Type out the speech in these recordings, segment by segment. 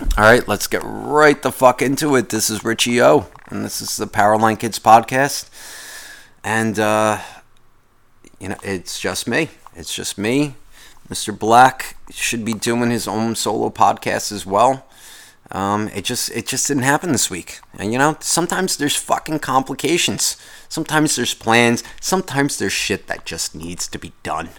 All right, let's get right the fuck into it. This is Richie O, and this is the Powerline Kids podcast. And, uh, you know, it's just me. It's just me. Mr. Black should be doing his own solo podcast as well. Um, it just it just didn't happen this week. And you know, sometimes there's fucking complications. Sometimes there's plans. Sometimes there's shit that just needs to be done.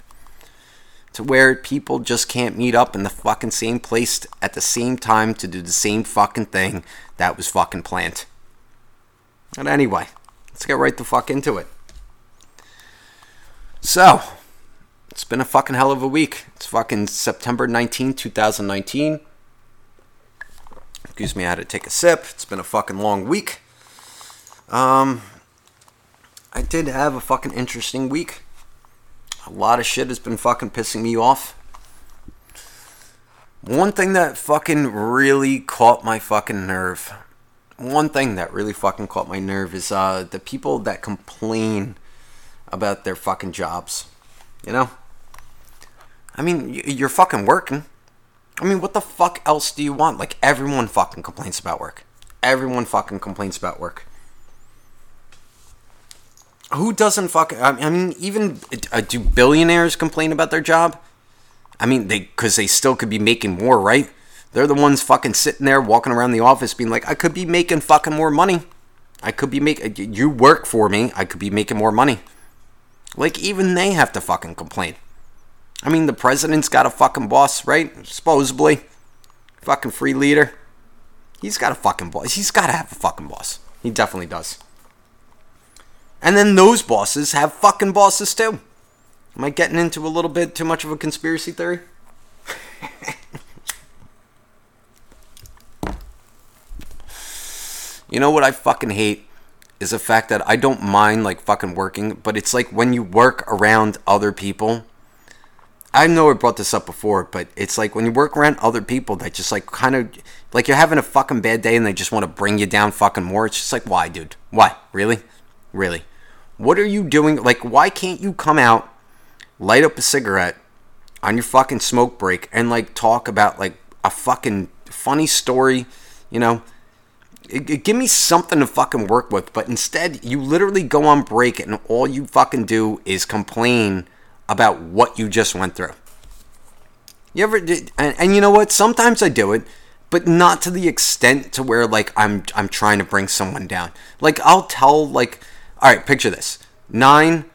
To where people just can't meet up in the fucking same place at the same time to do the same fucking thing that was fucking planned. But anyway, let's get right the fuck into it. So, it's been a fucking hell of a week. It's fucking September 19, 2019. Excuse me, I had to take a sip. It's been a fucking long week. Um, I did have a fucking interesting week. A lot of shit has been fucking pissing me off. One thing that fucking really caught my fucking nerve. One thing that really fucking caught my nerve is uh, the people that complain about their fucking jobs. You know? I mean, you're fucking working. I mean, what the fuck else do you want? Like, everyone fucking complains about work. Everyone fucking complains about work. Who doesn't fuck? I mean, even. Uh, do billionaires complain about their job? I mean, they. Because they still could be making more, right? They're the ones fucking sitting there walking around the office being like, I could be making fucking more money. I could be making. You work for me. I could be making more money. Like, even they have to fucking complain. I mean, the president's got a fucking boss, right? Supposedly. Fucking free leader. He's got a fucking boss. He's got to have a fucking boss. He definitely does. And then those bosses have fucking bosses too. Am I getting into a little bit too much of a conspiracy theory? you know what I fucking hate? Is the fact that I don't mind like fucking working, but it's like when you work around other people I know I brought this up before, but it's like when you work around other people that just like kind of like you're having a fucking bad day and they just want to bring you down fucking more. It's just like, why, dude? Why? Really? Really? What are you doing? Like, why can't you come out, light up a cigarette on your fucking smoke break and like talk about like a fucking funny story, you know? give me something to fucking work with, but instead you literally go on break and all you fucking do is complain about what you just went through. You ever did, and, and you know what? Sometimes I do it, but not to the extent to where like I'm I'm trying to bring someone down. Like I'll tell like, all right, picture this: nine.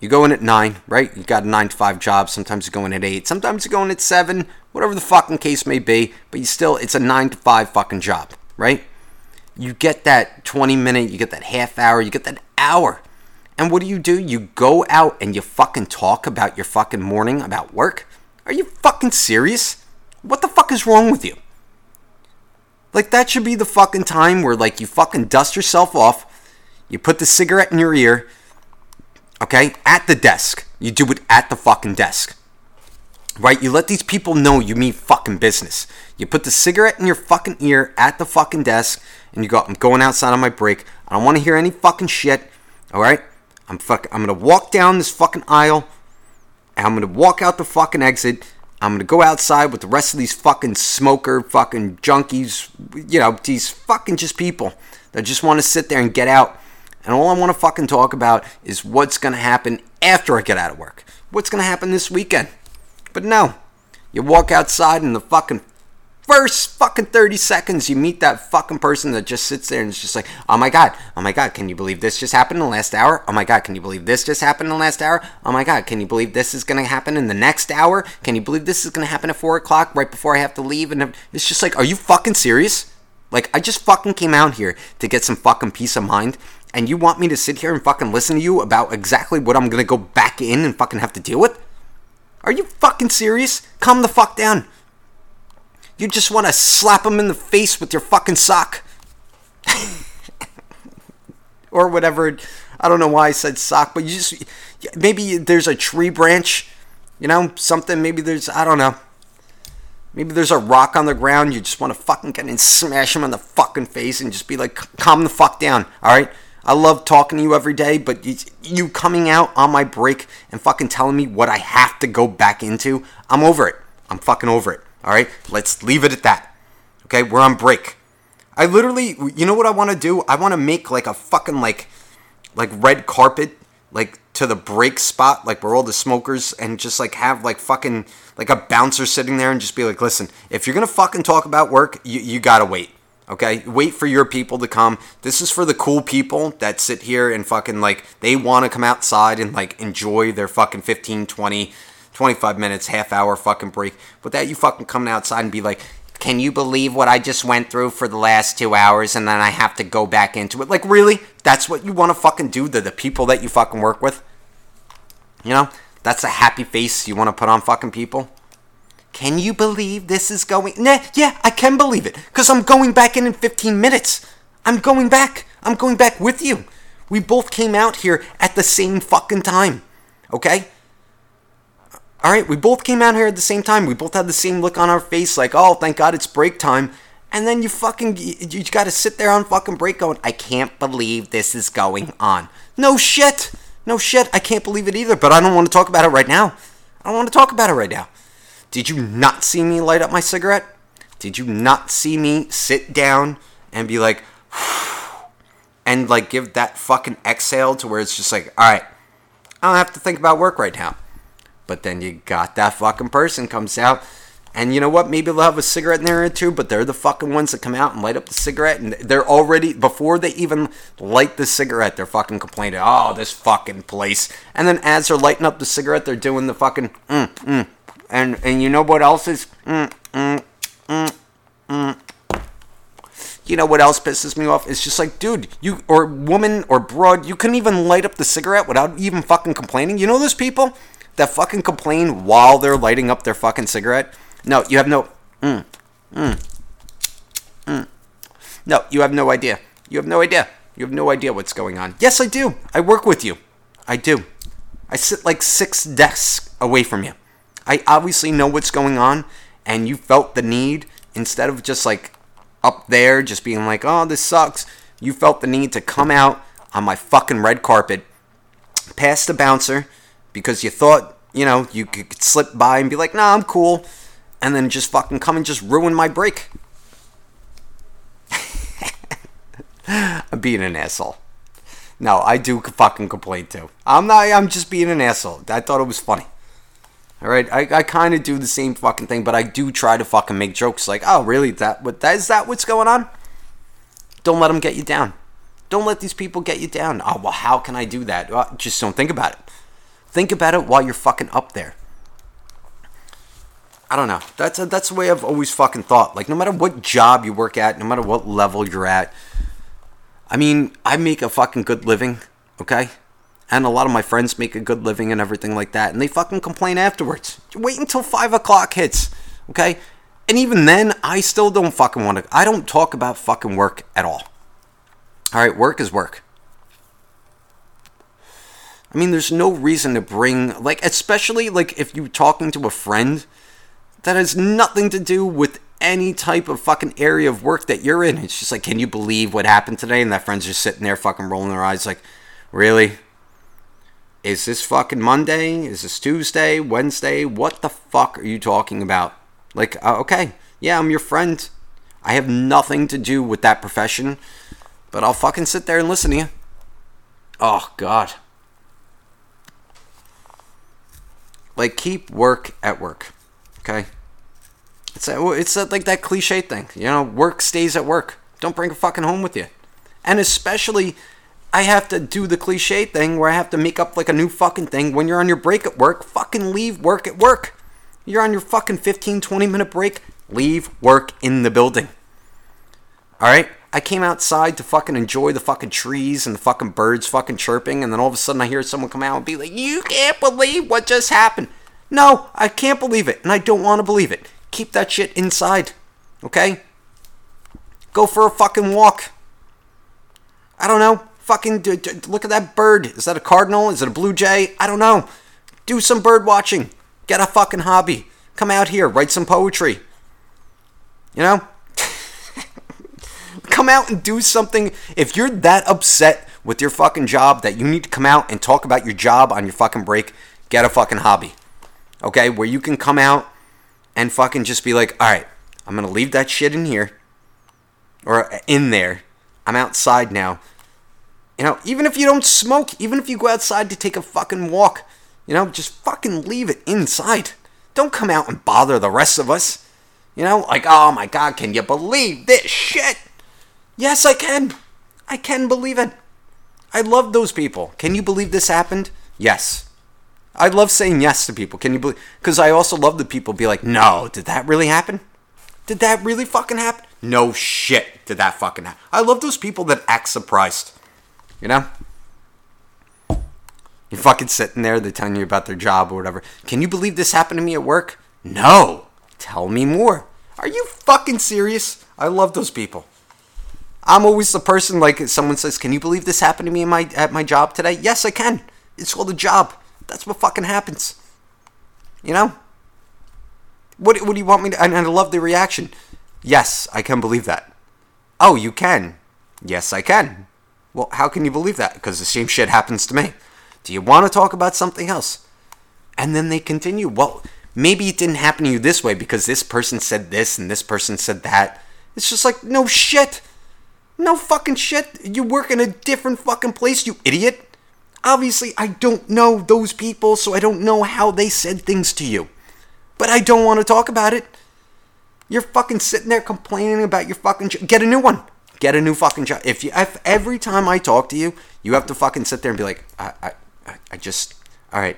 You go in at nine, right? You got a nine to five job. Sometimes you go in at eight. Sometimes you go in at seven. Whatever the fucking case may be, but you still it's a nine to five fucking job, right? You get that 20 minute, you get that half hour, you get that hour and what do you do? You go out and you fucking talk about your fucking morning about work? Are you fucking serious? What the fuck is wrong with you? Like that should be the fucking time where like you fucking dust yourself off, you put the cigarette in your ear, okay, at the desk. You do it at the fucking desk. Right? You let these people know you mean fucking business. You put the cigarette in your fucking ear at the fucking desk and you go, I'm going outside on my break. I don't want to hear any fucking shit. All right? I'm fuck. I'm gonna walk down this fucking aisle. And I'm gonna walk out the fucking exit. I'm gonna go outside with the rest of these fucking smoker, fucking junkies. You know, these fucking just people that just want to sit there and get out. And all I want to fucking talk about is what's gonna happen after I get out of work. What's gonna happen this weekend? But no, you walk outside and the fucking first fucking 30 seconds you meet that fucking person that just sits there and is just like, oh my god, oh my god, can you believe this just happened in the last hour? Oh my god, can you believe this just happened in the last hour? Oh my god, can you believe this is gonna happen in the next hour? Can you believe this is gonna happen at 4 o'clock right before I have to leave? And it's just like, are you fucking serious? Like, I just fucking came out here to get some fucking peace of mind. And you want me to sit here and fucking listen to you about exactly what I'm gonna go back in and fucking have to deal with? Are you fucking serious? Calm the fuck down. You just want to slap him in the face with your fucking sock. or whatever. I don't know why I said sock, but you just maybe there's a tree branch, you know, something. Maybe there's I don't know. Maybe there's a rock on the ground. You just want to fucking get and smash him in the fucking face and just be like, calm the fuck down. All right. I love talking to you every day, but you coming out on my break and fucking telling me what I have to go back into, I'm over it. I'm fucking over it. All right, let's leave it at that. Okay, we're on break. I literally, you know what I want to do? I want to make like a fucking like, like red carpet, like to the break spot, like where all the smokers, and just like have like fucking like a bouncer sitting there and just be like, listen, if you're gonna fucking talk about work, you, you gotta wait. Okay, wait for your people to come. This is for the cool people that sit here and fucking like they want to come outside and like enjoy their fucking 15, 20, 25 minutes, half hour fucking break. Without you fucking coming outside and be like, can you believe what I just went through for the last two hours and then I have to go back into it? Like, really? That's what you want to fucking do to the people that you fucking work with? You know? That's a happy face you want to put on fucking people? Can you believe this is going? Nah, yeah, I can believe it. Because I'm going back in in 15 minutes. I'm going back. I'm going back with you. We both came out here at the same fucking time. Okay? Alright, we both came out here at the same time. We both had the same look on our face, like, oh, thank God it's break time. And then you fucking, you, you gotta sit there on fucking break going, I can't believe this is going on. No shit. No shit. I can't believe it either, but I don't want to talk about it right now. I don't want to talk about it right now. Did you not see me light up my cigarette? Did you not see me sit down and be like, and like give that fucking exhale to where it's just like, all right, I don't have to think about work right now. But then you got that fucking person comes out, and you know what? Maybe they'll have a cigarette in there or two, but they're the fucking ones that come out and light up the cigarette, and they're already before they even light the cigarette, they're fucking complaining, oh, this fucking place. And then as they're lighting up the cigarette, they're doing the fucking mm, mm, and and you know what else is mm, mm, mm, mm. you know what else pisses me off? It's just like, dude, you or woman or broad, you couldn't even light up the cigarette without even fucking complaining. You know those people that fucking complain while they're lighting up their fucking cigarette? No, you have no mm, mm. No, you have no idea. You have no idea. You have no idea what's going on. Yes, I do. I work with you. I do. I sit like six desks away from you. I obviously know what's going on, and you felt the need instead of just like up there, just being like, oh, this sucks. You felt the need to come out on my fucking red carpet, past the bouncer, because you thought, you know, you could slip by and be like, nah, I'm cool, and then just fucking come and just ruin my break. I'm being an asshole. No, I do fucking complain too. I'm not. I'm just being an asshole. I thought it was funny. All right, I, I kind of do the same fucking thing, but I do try to fucking make jokes like, "Oh, really? That what that is that what's going on?" Don't let them get you down. Don't let these people get you down. Oh, well, how can I do that? Well, just don't think about it. Think about it while you're fucking up there. I don't know. That's a, that's the way I've always fucking thought. Like, no matter what job you work at, no matter what level you're at. I mean, I make a fucking good living, okay? And a lot of my friends make a good living and everything like that, and they fucking complain afterwards. Wait until five o'clock hits, okay? And even then, I still don't fucking want to. I don't talk about fucking work at all. All right, work is work. I mean, there's no reason to bring, like, especially like if you're talking to a friend that has nothing to do with any type of fucking area of work that you're in. It's just like, can you believe what happened today? And that friend's just sitting there fucking rolling their eyes, like, really? Is this fucking Monday? Is this Tuesday? Wednesday? What the fuck are you talking about? Like, uh, okay, yeah, I'm your friend. I have nothing to do with that profession, but I'll fucking sit there and listen to you. Oh, God. Like, keep work at work, okay? It's a, it's a, like that cliche thing, you know. Work stays at work. Don't bring a fucking home with you, and especially I have to do the cliche thing where I have to make up like a new fucking thing. When you're on your break at work, fucking leave work at work. You're on your fucking 15, 20 minute break, leave work in the building. Alright? I came outside to fucking enjoy the fucking trees and the fucking birds fucking chirping, and then all of a sudden I hear someone come out and be like, You can't believe what just happened. No, I can't believe it, and I don't want to believe it. Keep that shit inside. Okay? Go for a fucking walk. I don't know. Fucking look at that bird. Is that a cardinal? Is it a blue jay? I don't know. Do some bird watching. Get a fucking hobby. Come out here, write some poetry. You know? come out and do something. If you're that upset with your fucking job that you need to come out and talk about your job on your fucking break, get a fucking hobby. Okay? Where you can come out and fucking just be like, all right, I'm going to leave that shit in here. or in there. I'm outside now. You know, even if you don't smoke, even if you go outside to take a fucking walk, you know, just fucking leave it inside. Don't come out and bother the rest of us. You know, like, oh my god, can you believe this shit? Yes, I can. I can believe it. I love those people. Can you believe this happened? Yes. I love saying yes to people. Can you believe? Because I also love the people be like, no, did that really happen? Did that really fucking happen? No shit, did that fucking happen? I love those people that act surprised. You know? You're fucking sitting there, they're telling you about their job or whatever. Can you believe this happened to me at work? No. Tell me more. Are you fucking serious? I love those people. I'm always the person like someone says, "Can you believe this happened to me my at my job today?" Yes, I can. It's called a job. That's what fucking happens. You know? What what do you want me to and, and I love the reaction. Yes, I can believe that. Oh, you can. Yes, I can. Well, how can you believe that? Because the same shit happens to me. Do you want to talk about something else? And then they continue. Well, maybe it didn't happen to you this way because this person said this and this person said that. It's just like, no shit. No fucking shit. You work in a different fucking place, you idiot. Obviously, I don't know those people, so I don't know how they said things to you. But I don't want to talk about it. You're fucking sitting there complaining about your fucking. Get a new one. Get a new fucking job. If you, if every time I talk to you, you have to fucking sit there and be like, I, I, I just, all right.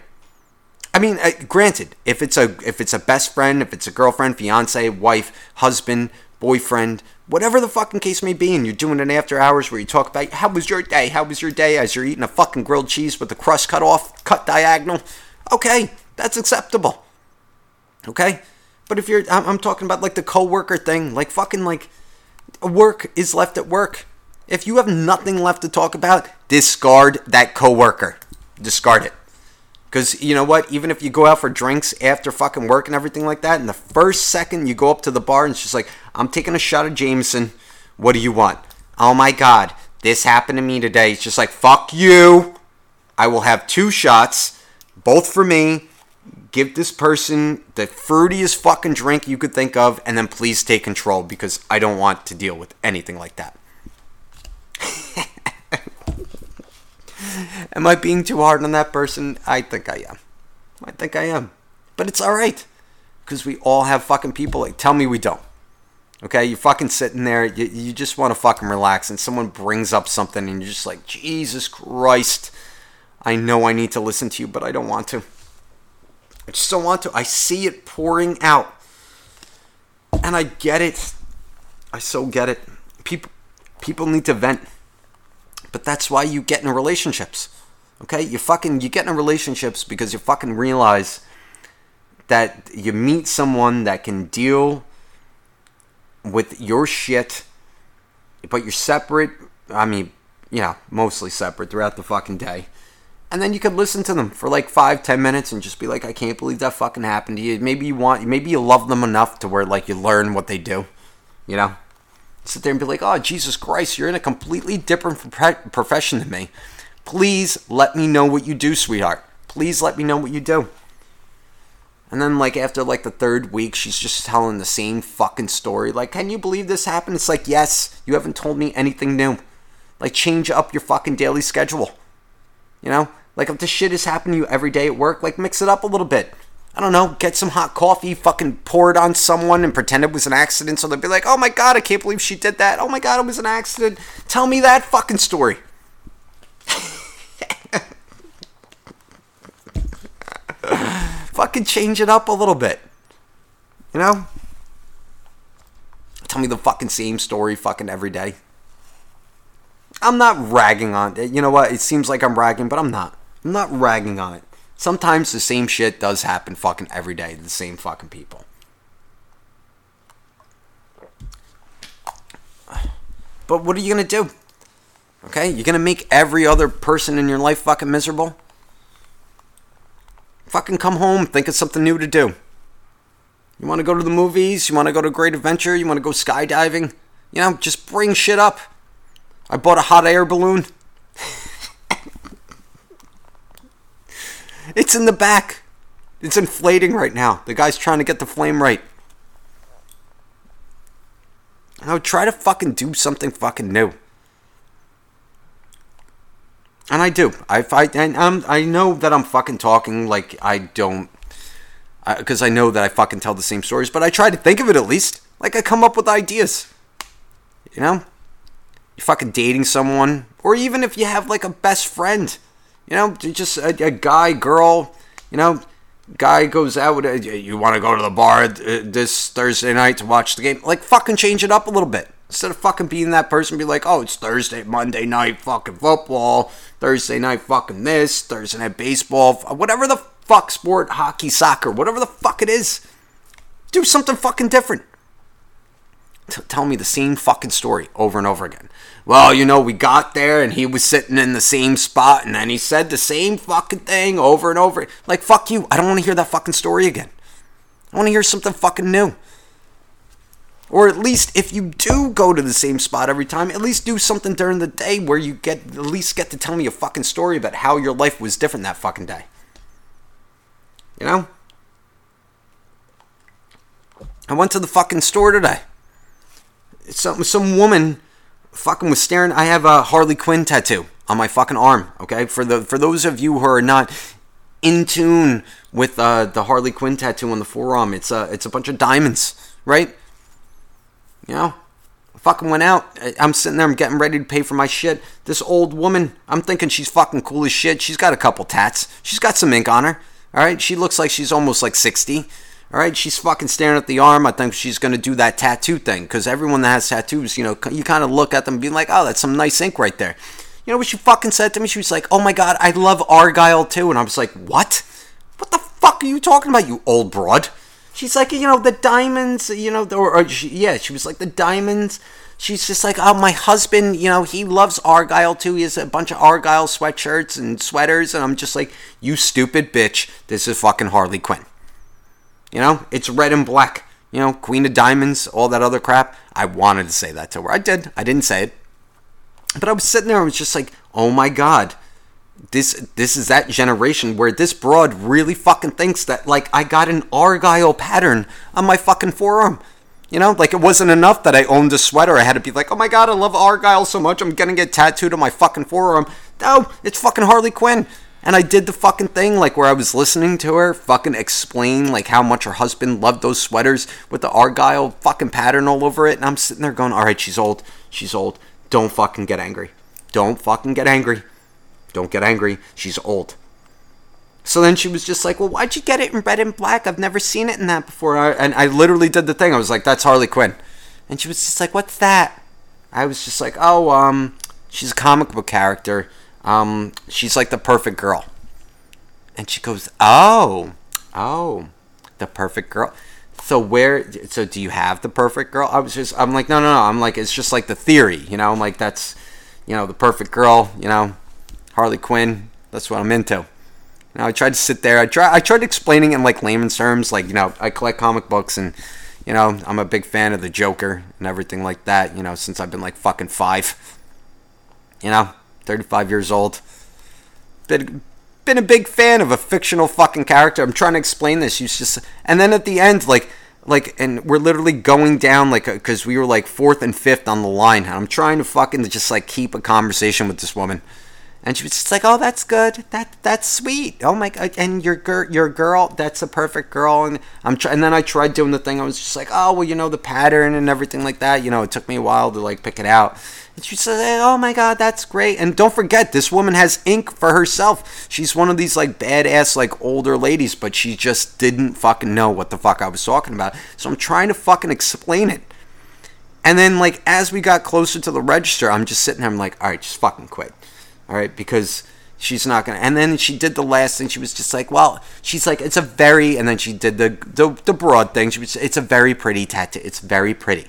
I mean, uh, granted, if it's a if it's a best friend, if it's a girlfriend, fiance, wife, husband, boyfriend, whatever the fucking case may be, and you're doing it after hours where you talk about how was your day, how was your day as you're eating a fucking grilled cheese with the crust cut off, cut diagonal. Okay, that's acceptable. Okay, but if you're, I'm, I'm talking about like the coworker thing, like fucking like work is left at work. If you have nothing left to talk about, discard that coworker. Discard it. Because you know what? Even if you go out for drinks after fucking work and everything like that, and the first second you go up to the bar and it's just like, I'm taking a shot of Jameson. What do you want? Oh my god, this happened to me today. It's just like, fuck you. I will have two shots, both for me. Give this person the fruitiest fucking drink you could think of, and then please take control because I don't want to deal with anything like that. am I being too hard on that person? I think I am. I think I am. But it's alright. Because we all have fucking people like, tell me we don't. Okay, you're fucking sitting there, you, you just want to fucking relax, and someone brings up something, and you're just like, Jesus Christ, I know I need to listen to you, but I don't want to. I just don't want to. I see it pouring out. And I get it. I so get it. People people need to vent. But that's why you get in relationships. Okay? You fucking you get in relationships because you fucking realize that you meet someone that can deal with your shit, but you're separate. I mean, yeah, mostly separate throughout the fucking day. And then you could listen to them for like five, ten minutes and just be like, I can't believe that fucking happened to you. Maybe you want, maybe you love them enough to where like you learn what they do, you know? sit there and be like, oh, Jesus Christ, you're in a completely different profession than me. Please let me know what you do, sweetheart. Please let me know what you do. And then, like, after like the third week, she's just telling the same fucking story. Like, can you believe this happened? It's like, yes, you haven't told me anything new. Like, change up your fucking daily schedule. You know? Like, if this shit is happening to you every day at work, like, mix it up a little bit. I don't know, get some hot coffee, fucking pour it on someone and pretend it was an accident so they'll be like, oh my god, I can't believe she did that. Oh my god, it was an accident. Tell me that fucking story. fucking change it up a little bit. You know? Tell me the fucking same story fucking every day. I'm not ragging on it. You know what? It seems like I'm ragging, but I'm not. I'm not ragging on it. Sometimes the same shit does happen fucking every day to the same fucking people. But what are you gonna do? Okay? You're gonna make every other person in your life fucking miserable? Fucking come home, think of something new to do. You wanna go to the movies? You wanna go to a great adventure? You wanna go skydiving? You know, just bring shit up. I bought a hot air balloon. It's in the back. It's inflating right now. The guy's trying to get the flame right. I would try to fucking do something fucking new. And I do. I fight, and I'm, I know that I'm fucking talking like I don't, uh, because I, I know that I fucking tell the same stories. But I try to think of it at least. Like I come up with ideas. You know, you're fucking dating someone, or even if you have like a best friend. You know, just a, a guy, girl. You know, guy goes out uh, with a, you want to go to the bar uh, this Thursday night to watch the game. Like fucking change it up a little bit. Instead of fucking being that person, be like, oh, it's Thursday, Monday night fucking football, Thursday night fucking this, Thursday night baseball, whatever the fuck sport, hockey, soccer, whatever the fuck it is. Do something fucking different. T- tell me the same fucking story over and over again. Well, you know, we got there and he was sitting in the same spot and then he said the same fucking thing over and over. Like, fuck you. I don't want to hear that fucking story again. I want to hear something fucking new. Or at least if you do go to the same spot every time, at least do something during the day where you get at least get to tell me a fucking story about how your life was different that fucking day. You know? I went to the fucking store today. Some some woman fucking was staring. I have a Harley Quinn tattoo on my fucking arm. Okay, for the for those of you who are not in tune with uh, the Harley Quinn tattoo on the forearm, it's a it's a bunch of diamonds, right? You know, fucking went out. I'm sitting there. I'm getting ready to pay for my shit. This old woman. I'm thinking she's fucking cool as shit. She's got a couple tats. She's got some ink on her. All right. She looks like she's almost like 60. All right. She's fucking staring at the arm. I think she's gonna do that tattoo thing because everyone that has tattoos, you know, you kind of look at them, being like, oh, that's some nice ink right there. You know what she fucking said to me? She was like, oh my god, I love Argyle too. And I was like, what? What the fuck are you talking about, you old broad? She's like, you know, the diamonds, you know, or, or she, yeah, she was like the diamonds. She's just like, oh, my husband, you know, he loves Argyle too. He has a bunch of Argyle sweatshirts and sweaters, and I'm just like, you stupid bitch. This is fucking Harley Quinn. You know, it's red and black. You know, Queen of Diamonds, all that other crap. I wanted to say that to her. I did. I didn't say it. But I was sitting there and was just like, oh my god this this is that generation where this broad really fucking thinks that like I got an argyle pattern on my fucking forearm. You know, like it wasn't enough that I owned a sweater. I had to be like, oh my god, I love argyle so much, I'm gonna get tattooed on my fucking forearm. No, it's fucking Harley Quinn. And I did the fucking thing like where I was listening to her fucking explain like how much her husband loved those sweaters with the argyle fucking pattern all over it. And I'm sitting there going, all right, she's old. She's old. Don't fucking get angry. Don't fucking get angry. Don't get angry. She's old. So then she was just like, "Well, why'd you get it in red and black? I've never seen it in that before." And I literally did the thing. I was like, "That's Harley Quinn," and she was just like, "What's that?" I was just like, "Oh, um, she's a comic book character. Um, she's like the perfect girl." And she goes, "Oh, oh, the perfect girl." So where? So do you have the perfect girl? I was just, I'm like, no, no, no. I'm like, it's just like the theory, you know. I'm like, that's, you know, the perfect girl, you know Harley Quinn. That's what I'm into. You know, I tried to sit there. I try. I tried explaining in like layman's terms, like you know, I collect comic books and you know, I'm a big fan of the Joker and everything like that. You know, since I've been like fucking five. You know, 35 years old. Been been a big fan of a fictional fucking character. I'm trying to explain this. You just and then at the end, like like and we're literally going down like uh, because we were like fourth and fifth on the line i'm trying to fucking just like keep a conversation with this woman and she was just like, "Oh, that's good. That that's sweet. Oh my god! And your girl, your girl, that's a perfect girl." And I'm trying. And then I tried doing the thing. I was just like, "Oh, well, you know the pattern and everything like that. You know, it took me a while to like pick it out." And she said, "Oh my god, that's great." And don't forget, this woman has ink for herself. She's one of these like badass like older ladies, but she just didn't fucking know what the fuck I was talking about. So I'm trying to fucking explain it. And then like as we got closer to the register, I'm just sitting there. I'm like, "All right, just fucking quit." All right, because she's not gonna. And then she did the last thing. She was just like, well, she's like, it's a very. And then she did the the, the broad thing. She was, it's a very pretty tattoo. It's very pretty.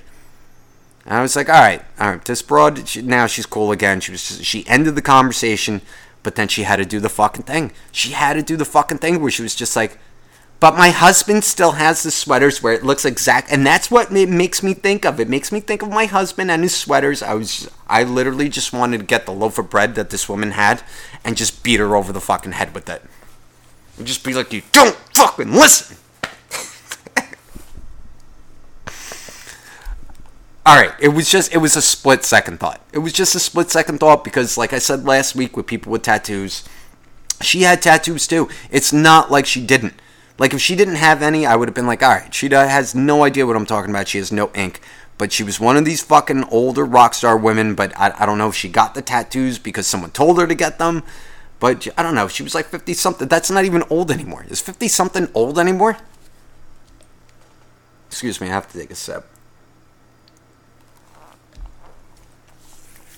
And I was like, all right, all right. This broad she, now she's cool again. She was just, she ended the conversation, but then she had to do the fucking thing. She had to do the fucking thing where she was just like, but my husband still has the sweaters where it looks exact, and that's what it makes me think of. It makes me think of my husband and his sweaters. I was, I literally just wanted to get the loaf of bread that this woman had, and just beat her over the fucking head with it. And just be like, you don't fucking listen. all right, it was just it was a split second thought. It was just a split second thought because, like I said last week, with people with tattoos, she had tattoos too. It's not like she didn't. Like if she didn't have any, I would have been like, all right, she has no idea what I'm talking about. She has no ink. But she was one of these fucking older rock star women. But I, I don't know if she got the tattoos because someone told her to get them. But I don't know. She was like 50 something. That's not even old anymore. Is 50 something old anymore? Excuse me, I have to take a sip.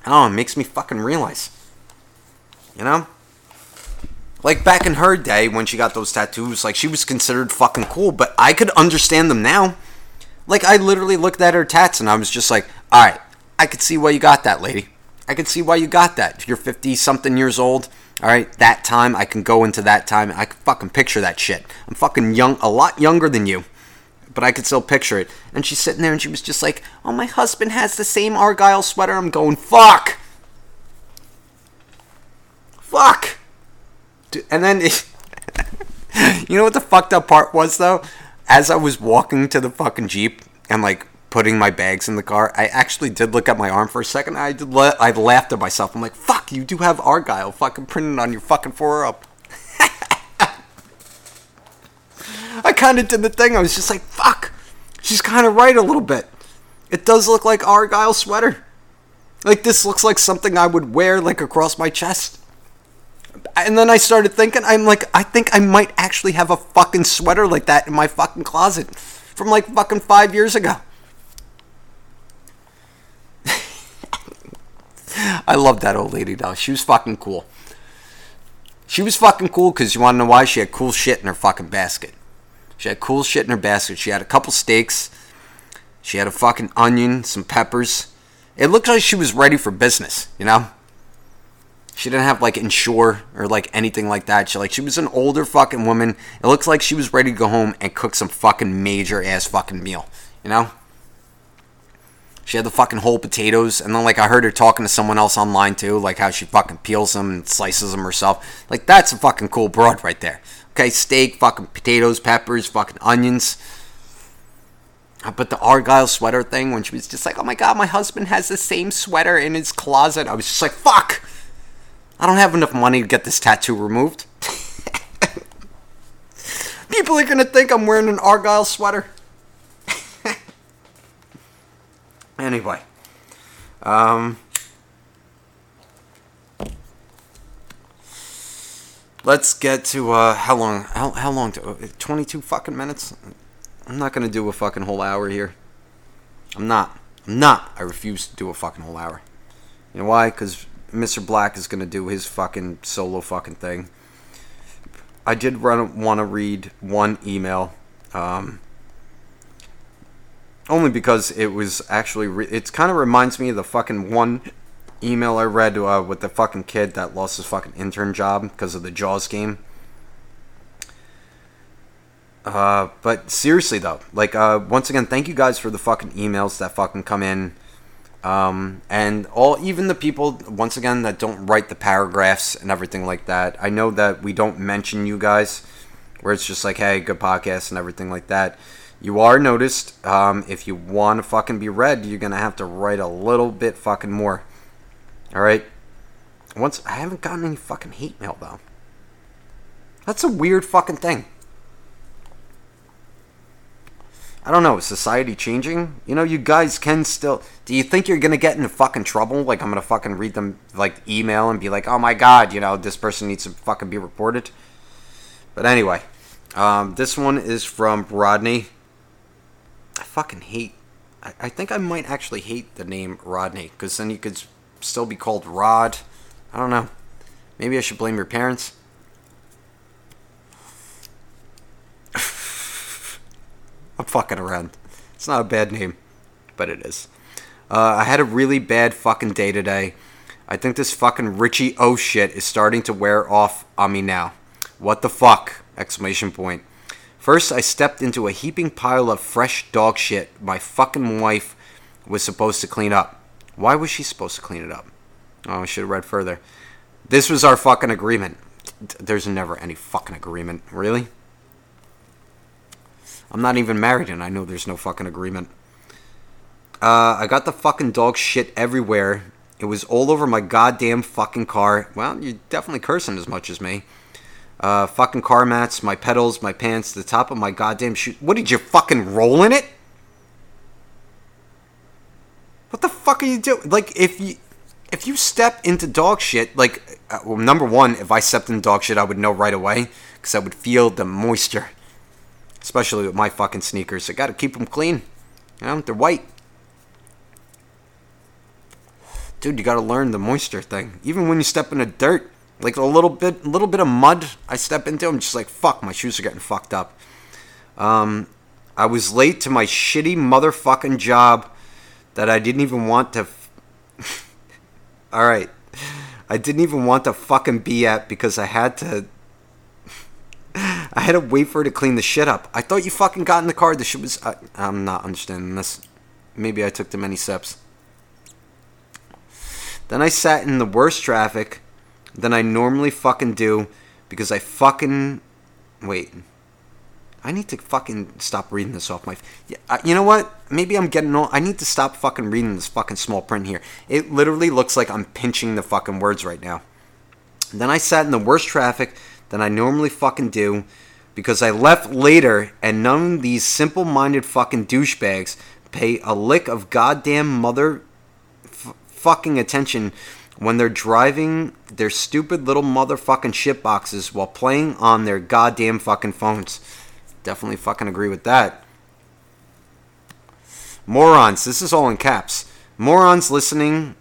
Oh, it makes me fucking realize. You know? Like back in her day when she got those tattoos, like she was considered fucking cool, but I could understand them now. Like I literally looked at her tats and I was just like, all right, I could see why you got that, lady. I could see why you got that. If you're 50 something years old, all right, that time I can go into that time. I can fucking picture that shit. I'm fucking young, a lot younger than you, but I could still picture it. And she's sitting there and she was just like, "Oh, my husband has the same argyle sweater." I'm going, "Fuck, fuck." And then, you know what the fucked up part was though? As I was walking to the fucking jeep and like putting my bags in the car, I actually did look at my arm for a second. I did. La- I laughed at myself. I'm like, "Fuck, you do have Argyle fucking printed on your fucking forearm." I kind of did the thing. I was just like, "Fuck." She's kind of right a little bit. It does look like Argyle sweater. Like this looks like something I would wear like across my chest. And then I started thinking, I'm like, I think I might actually have a fucking sweater like that in my fucking closet from like fucking five years ago. I love that old lady though. She was fucking cool. She was fucking cool because you want to know why? She had cool shit in her fucking basket. She had cool shit in her basket. She had a couple steaks. She had a fucking onion, some peppers. It looked like she was ready for business, you know? She didn't have like Ensure or like anything like that. She like she was an older fucking woman. It looks like she was ready to go home and cook some fucking major ass fucking meal, you know? She had the fucking whole potatoes, and then like I heard her talking to someone else online too, like how she fucking peels them and slices them herself. Like that's a fucking cool broad right there. Okay, steak, fucking potatoes, peppers, fucking onions. But the Argyle sweater thing, when she was just like, "Oh my god, my husband has the same sweater in his closet," I was just like, "Fuck." I don't have enough money to get this tattoo removed. People are gonna think I'm wearing an Argyle sweater. anyway, um, let's get to uh, how long? How, how long? To, uh, Twenty-two fucking minutes. I'm not gonna do a fucking whole hour here. I'm not. I'm not. I refuse to do a fucking whole hour. You know why? Because Mr. Black is gonna do his fucking solo fucking thing. I did run want to read one email, um, only because it was actually re- it kind of reminds me of the fucking one email I read uh, with the fucking kid that lost his fucking intern job because of the Jaws game. Uh, but seriously though, like uh, once again, thank you guys for the fucking emails that fucking come in. Um, and all even the people once again that don't write the paragraphs and everything like that. I know that we don't mention you guys, where it's just like, hey, good podcast and everything like that. You are noticed. Um, if you want to fucking be read, you're gonna have to write a little bit fucking more. All right. Once I haven't gotten any fucking hate mail though. That's a weird fucking thing. I don't know, society changing? You know, you guys can still. Do you think you're gonna get into fucking trouble? Like, I'm gonna fucking read them, like, email and be like, oh my god, you know, this person needs to fucking be reported? But anyway, um, this one is from Rodney. I fucking hate. I, I think I might actually hate the name Rodney, because then you could still be called Rod. I don't know. Maybe I should blame your parents. I'm fucking around. It's not a bad name, but it is. Uh, I had a really bad fucking day today. I think this fucking Richie O shit is starting to wear off on me now. What the fuck? Exclamation point. First, I stepped into a heaping pile of fresh dog shit my fucking wife was supposed to clean up. Why was she supposed to clean it up? Oh, I should have read further. This was our fucking agreement. There's never any fucking agreement. Really? I'm not even married and I know there's no fucking agreement. Uh, I got the fucking dog shit everywhere. It was all over my goddamn fucking car. Well, you're definitely cursing as much as me. Uh, fucking car mats, my pedals, my pants, the top of my goddamn shoe. What did you fucking roll in it? What the fuck are you doing? Like, if you if you step into dog shit, like, uh, well, number one, if I stepped in dog shit, I would know right away because I would feel the moisture, especially with my fucking sneakers. I gotta keep them clean. You know, they're white. Dude, you gotta learn the moisture thing. Even when you step in the dirt, like a little bit, a little bit of mud, I step into. I'm just like, fuck, my shoes are getting fucked up. Um, I was late to my shitty motherfucking job that I didn't even want to. F- All right, I didn't even want to fucking be at because I had to. I had to wait for her to clean the shit up. I thought you fucking got in the car. The shit was. I, I'm not understanding this. Maybe I took too many steps. Then I sat in the worst traffic than I normally fucking do because I fucking wait. I need to fucking stop reading this off my. Yeah, uh, you know what? Maybe I'm getting old. I need to stop fucking reading this fucking small print here. It literally looks like I'm pinching the fucking words right now. Then I sat in the worst traffic than I normally fucking do because I left later and none of these simple minded fucking douchebags pay a lick of goddamn mother f- fucking attention when they're driving their stupid little motherfucking shit boxes while playing on their goddamn fucking phones. Definitely fucking agree with that. Morons, this is all in caps. Morons listening,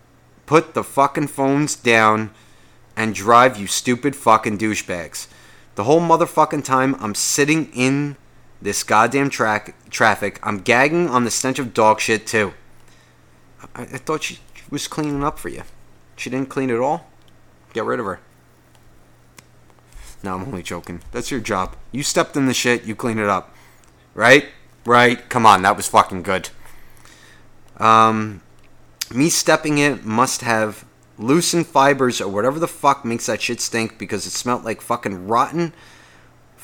put the fucking phones down and drive, you stupid fucking douchebags. The whole motherfucking time I'm sitting in this goddamn tra- traffic, I'm gagging on the stench of dog shit too. I, I thought she was cleaning up for you. She didn't clean at all? Get rid of her. No, I'm only joking. That's your job. You stepped in the shit, you clean it up. Right? Right? Come on, that was fucking good. Um, me stepping in must have loosened fibers or whatever the fuck makes that shit stink because it smelled like fucking rotten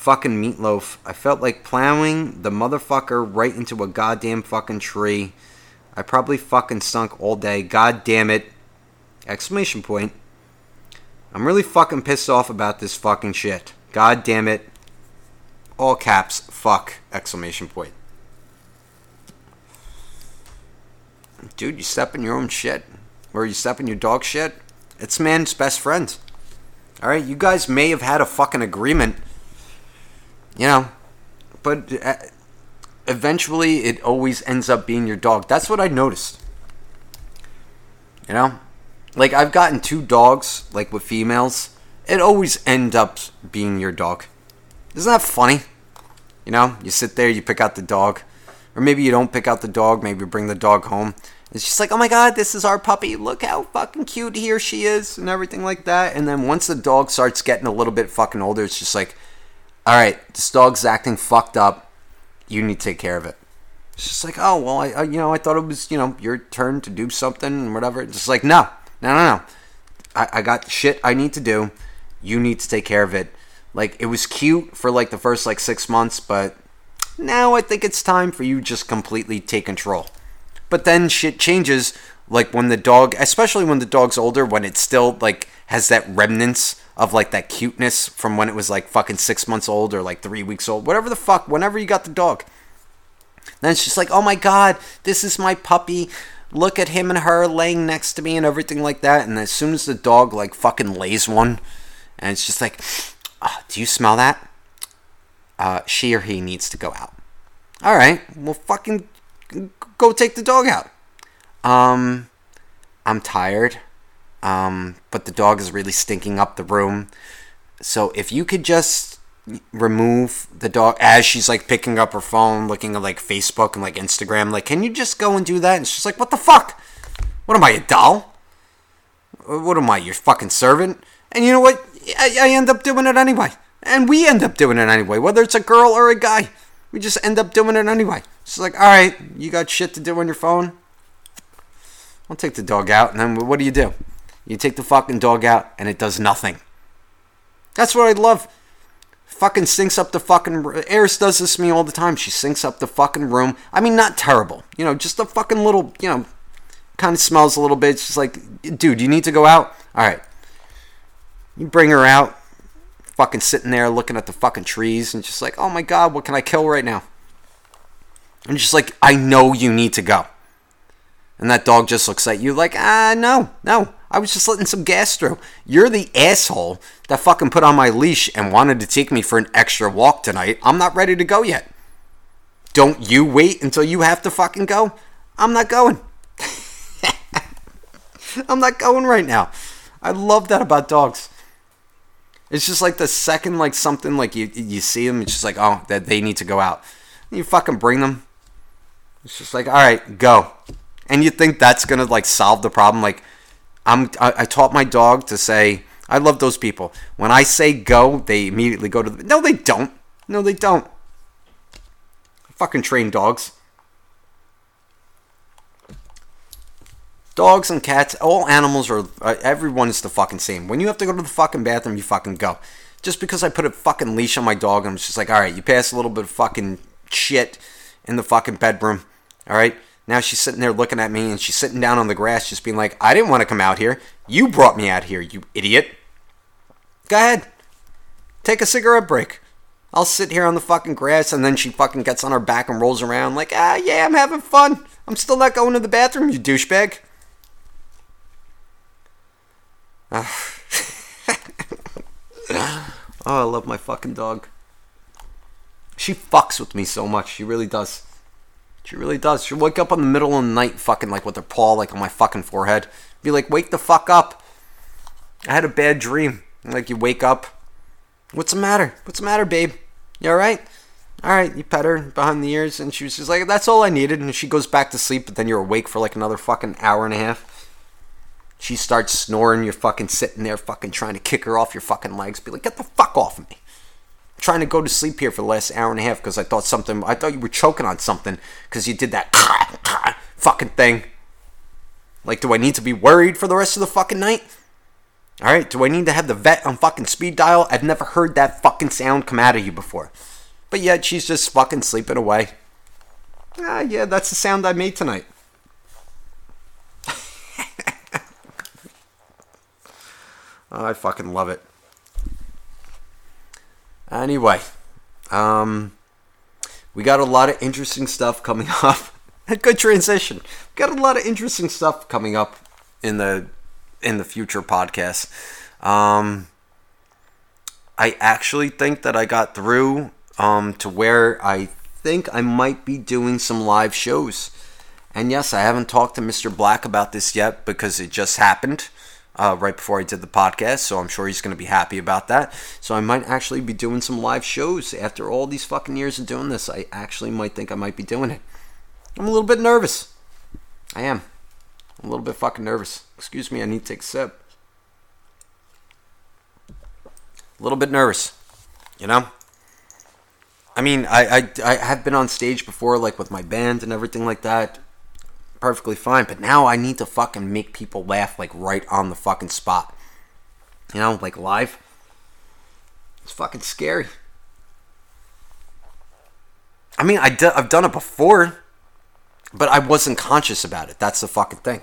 fucking meatloaf. I felt like plowing the motherfucker right into a goddamn fucking tree. I probably fucking stunk all day. God damn it. Exclamation point. I'm really fucking pissed off about this fucking shit. God damn it. All caps. Fuck. Exclamation point. Dude, you step in your own shit. Or you step in your dog shit. It's man's best friend. Alright, you guys may have had a fucking agreement. You know. But uh, eventually it always ends up being your dog. That's what I noticed. You know? like I've gotten two dogs, like with females, it always end up being your dog. Isn't that funny? You know, you sit there, you pick out the dog, or maybe you don't pick out the dog, maybe you bring the dog home. It's just like, oh my god, this is our puppy. Look how fucking cute he or she is, and everything like that. And then once the dog starts getting a little bit fucking older, it's just like, all right, this dog's acting fucked up. You need to take care of it. It's just like, oh well, I, I you know, I thought it was you know your turn to do something and whatever. It's just like, no, no, no, no. I, I got shit I need to do. You need to take care of it. Like it was cute for like the first like six months, but now I think it's time for you just completely take control. But then shit changes like when the dog, especially when the dog's older, when it still like has that remnants of like that cuteness from when it was like fucking six months old or like three weeks old, whatever the fuck, whenever you got the dog. Then it's just like, oh my god, this is my puppy look at him and her laying next to me and everything like that. And as soon as the dog like fucking lays one, and it's just like, oh, do you smell that? Uh, she or he needs to go out. All right, well, fucking go take the dog out. Um, I'm tired. Um, but the dog is really stinking up the room. So if you could just remove the dog as she's like picking up her phone, looking at like Facebook and like Instagram. Like, can you just go and do that? And she's like, what the fuck? What am I, a doll? What am I, your fucking servant? And you know what? I, I end up doing it anyway. And we end up doing it anyway, whether it's a girl or a guy. We just end up doing it anyway. She's like, all right, you got shit to do on your phone? I'll take the dog out. And then what do you do? You take the fucking dog out and it does nothing. That's what I love Fucking sinks up the fucking. Eris does this to me all the time. She sinks up the fucking room. I mean, not terrible. You know, just a fucking little, you know, kind of smells a little bit. It's just like, dude, you need to go out? All right. You bring her out, fucking sitting there looking at the fucking trees and just like, oh my god, what can I kill right now? I'm just like, I know you need to go. And that dog just looks at you like, ah, no, no. I was just letting some gas through. You're the asshole that fucking put on my leash and wanted to take me for an extra walk tonight. I'm not ready to go yet. Don't you wait until you have to fucking go? I'm not going. I'm not going right now. I love that about dogs. It's just like the second like something like you you see them, it's just like oh that they need to go out. You fucking bring them. It's just like all right, go. And you think that's gonna like solve the problem? Like I'm I, I taught my dog to say I love those people. When I say go, they immediately go to the no they don't. No they don't. Fucking train dogs. Dogs and cats, all animals are, uh, everyone is the fucking same. When you have to go to the fucking bathroom, you fucking go. Just because I put a fucking leash on my dog, I'm just like, alright, you pass a little bit of fucking shit in the fucking bedroom, alright? Now she's sitting there looking at me and she's sitting down on the grass just being like, I didn't want to come out here. You brought me out here, you idiot. Go ahead. Take a cigarette break. I'll sit here on the fucking grass and then she fucking gets on her back and rolls around like, ah, yeah, I'm having fun. I'm still not going to the bathroom, you douchebag. Ah. oh, I love my fucking dog. She fucks with me so much. She really does. She really does. She'll wake up in the middle of the night, fucking like with her paw like on my fucking forehead. Be like, wake the fuck up. I had a bad dream. Like you wake up. What's the matter? What's the matter, babe? You alright? Alright, you pet her behind the ears, and she was just like, that's all I needed. And she goes back to sleep, but then you're awake for like another fucking hour and a half. She starts snoring. You're fucking sitting there, fucking trying to kick her off your fucking legs. Be like, get the fuck off of me. I'm trying to go to sleep here for the last hour and a half because I thought something. I thought you were choking on something because you did that fucking thing. Like, do I need to be worried for the rest of the fucking night? All right, do I need to have the vet on fucking speed dial? I've never heard that fucking sound come out of you before. But yet she's just fucking sleeping away. Ah, yeah, that's the sound I made tonight. I fucking love it. Anyway, um, we got a lot of interesting stuff coming up. Good transition. We got a lot of interesting stuff coming up in the in the future podcast. Um, I actually think that I got through um, to where I think I might be doing some live shows. And yes, I haven't talked to Mr. Black about this yet because it just happened uh, right before I did the podcast, so I'm sure he's going to be happy about that. So I might actually be doing some live shows after all these fucking years of doing this. I actually might think I might be doing it. I'm a little bit nervous. I am. I'm a little bit fucking nervous. Excuse me, I need to take a sip. A little bit nervous, you know. I mean, I, I I have been on stage before, like with my band and everything like that perfectly fine. But now I need to fucking make people laugh like right on the fucking spot. You know, like live. It's fucking scary. I mean, I d- I've done it before, but I wasn't conscious about it. That's the fucking thing.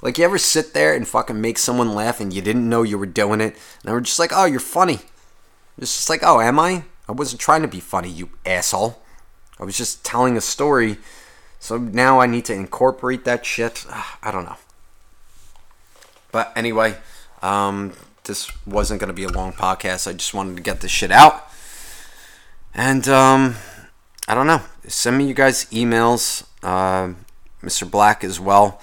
Like, you ever sit there and fucking make someone laugh and you didn't know you were doing it? And they were just like, oh, you're funny. It's just like, oh, am I? I wasn't trying to be funny, you asshole. I was just telling a story so now I need to incorporate that shit. I don't know. But anyway, um, this wasn't going to be a long podcast. I just wanted to get this shit out. And um, I don't know. Send me you guys emails. Uh, Mr. Black as well.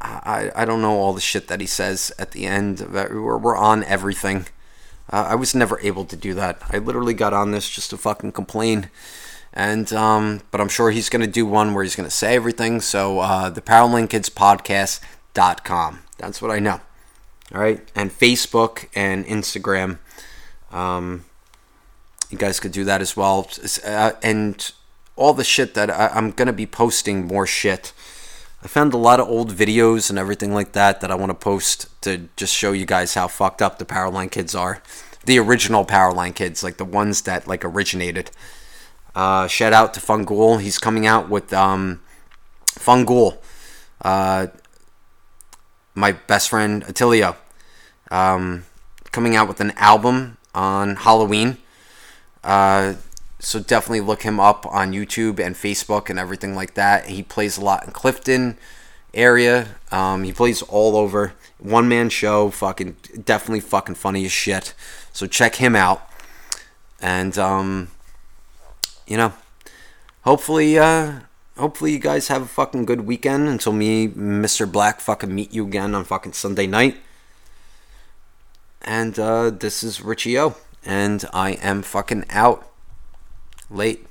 I, I don't know all the shit that he says at the end. We're, we're on everything. Uh, I was never able to do that. I literally got on this just to fucking complain and um, but I'm sure he's going to do one where he's going to say everything. So uh, the PowerlineKidsPodcast.com. That's what I know. All right, and Facebook and Instagram. Um, you guys could do that as well, uh, and all the shit that I, I'm going to be posting more shit. I found a lot of old videos and everything like that that I want to post to just show you guys how fucked up the Powerline kids are. the original Powerline kids, like the ones that like originated. Uh, shout out to Fungool. He's coming out with um. Uh, my best friend Attilio. Um, coming out with an album on Halloween. Uh, so definitely look him up on YouTube and Facebook and everything like that. He plays a lot in Clifton area. Um, he plays all over. One man show, fucking definitely fucking funny as shit. So check him out. And um, you know, hopefully uh hopefully you guys have a fucking good weekend until me, Mr. Black, fucking meet you again on fucking Sunday night. And uh this is Richie O. And I am fucking out. Late.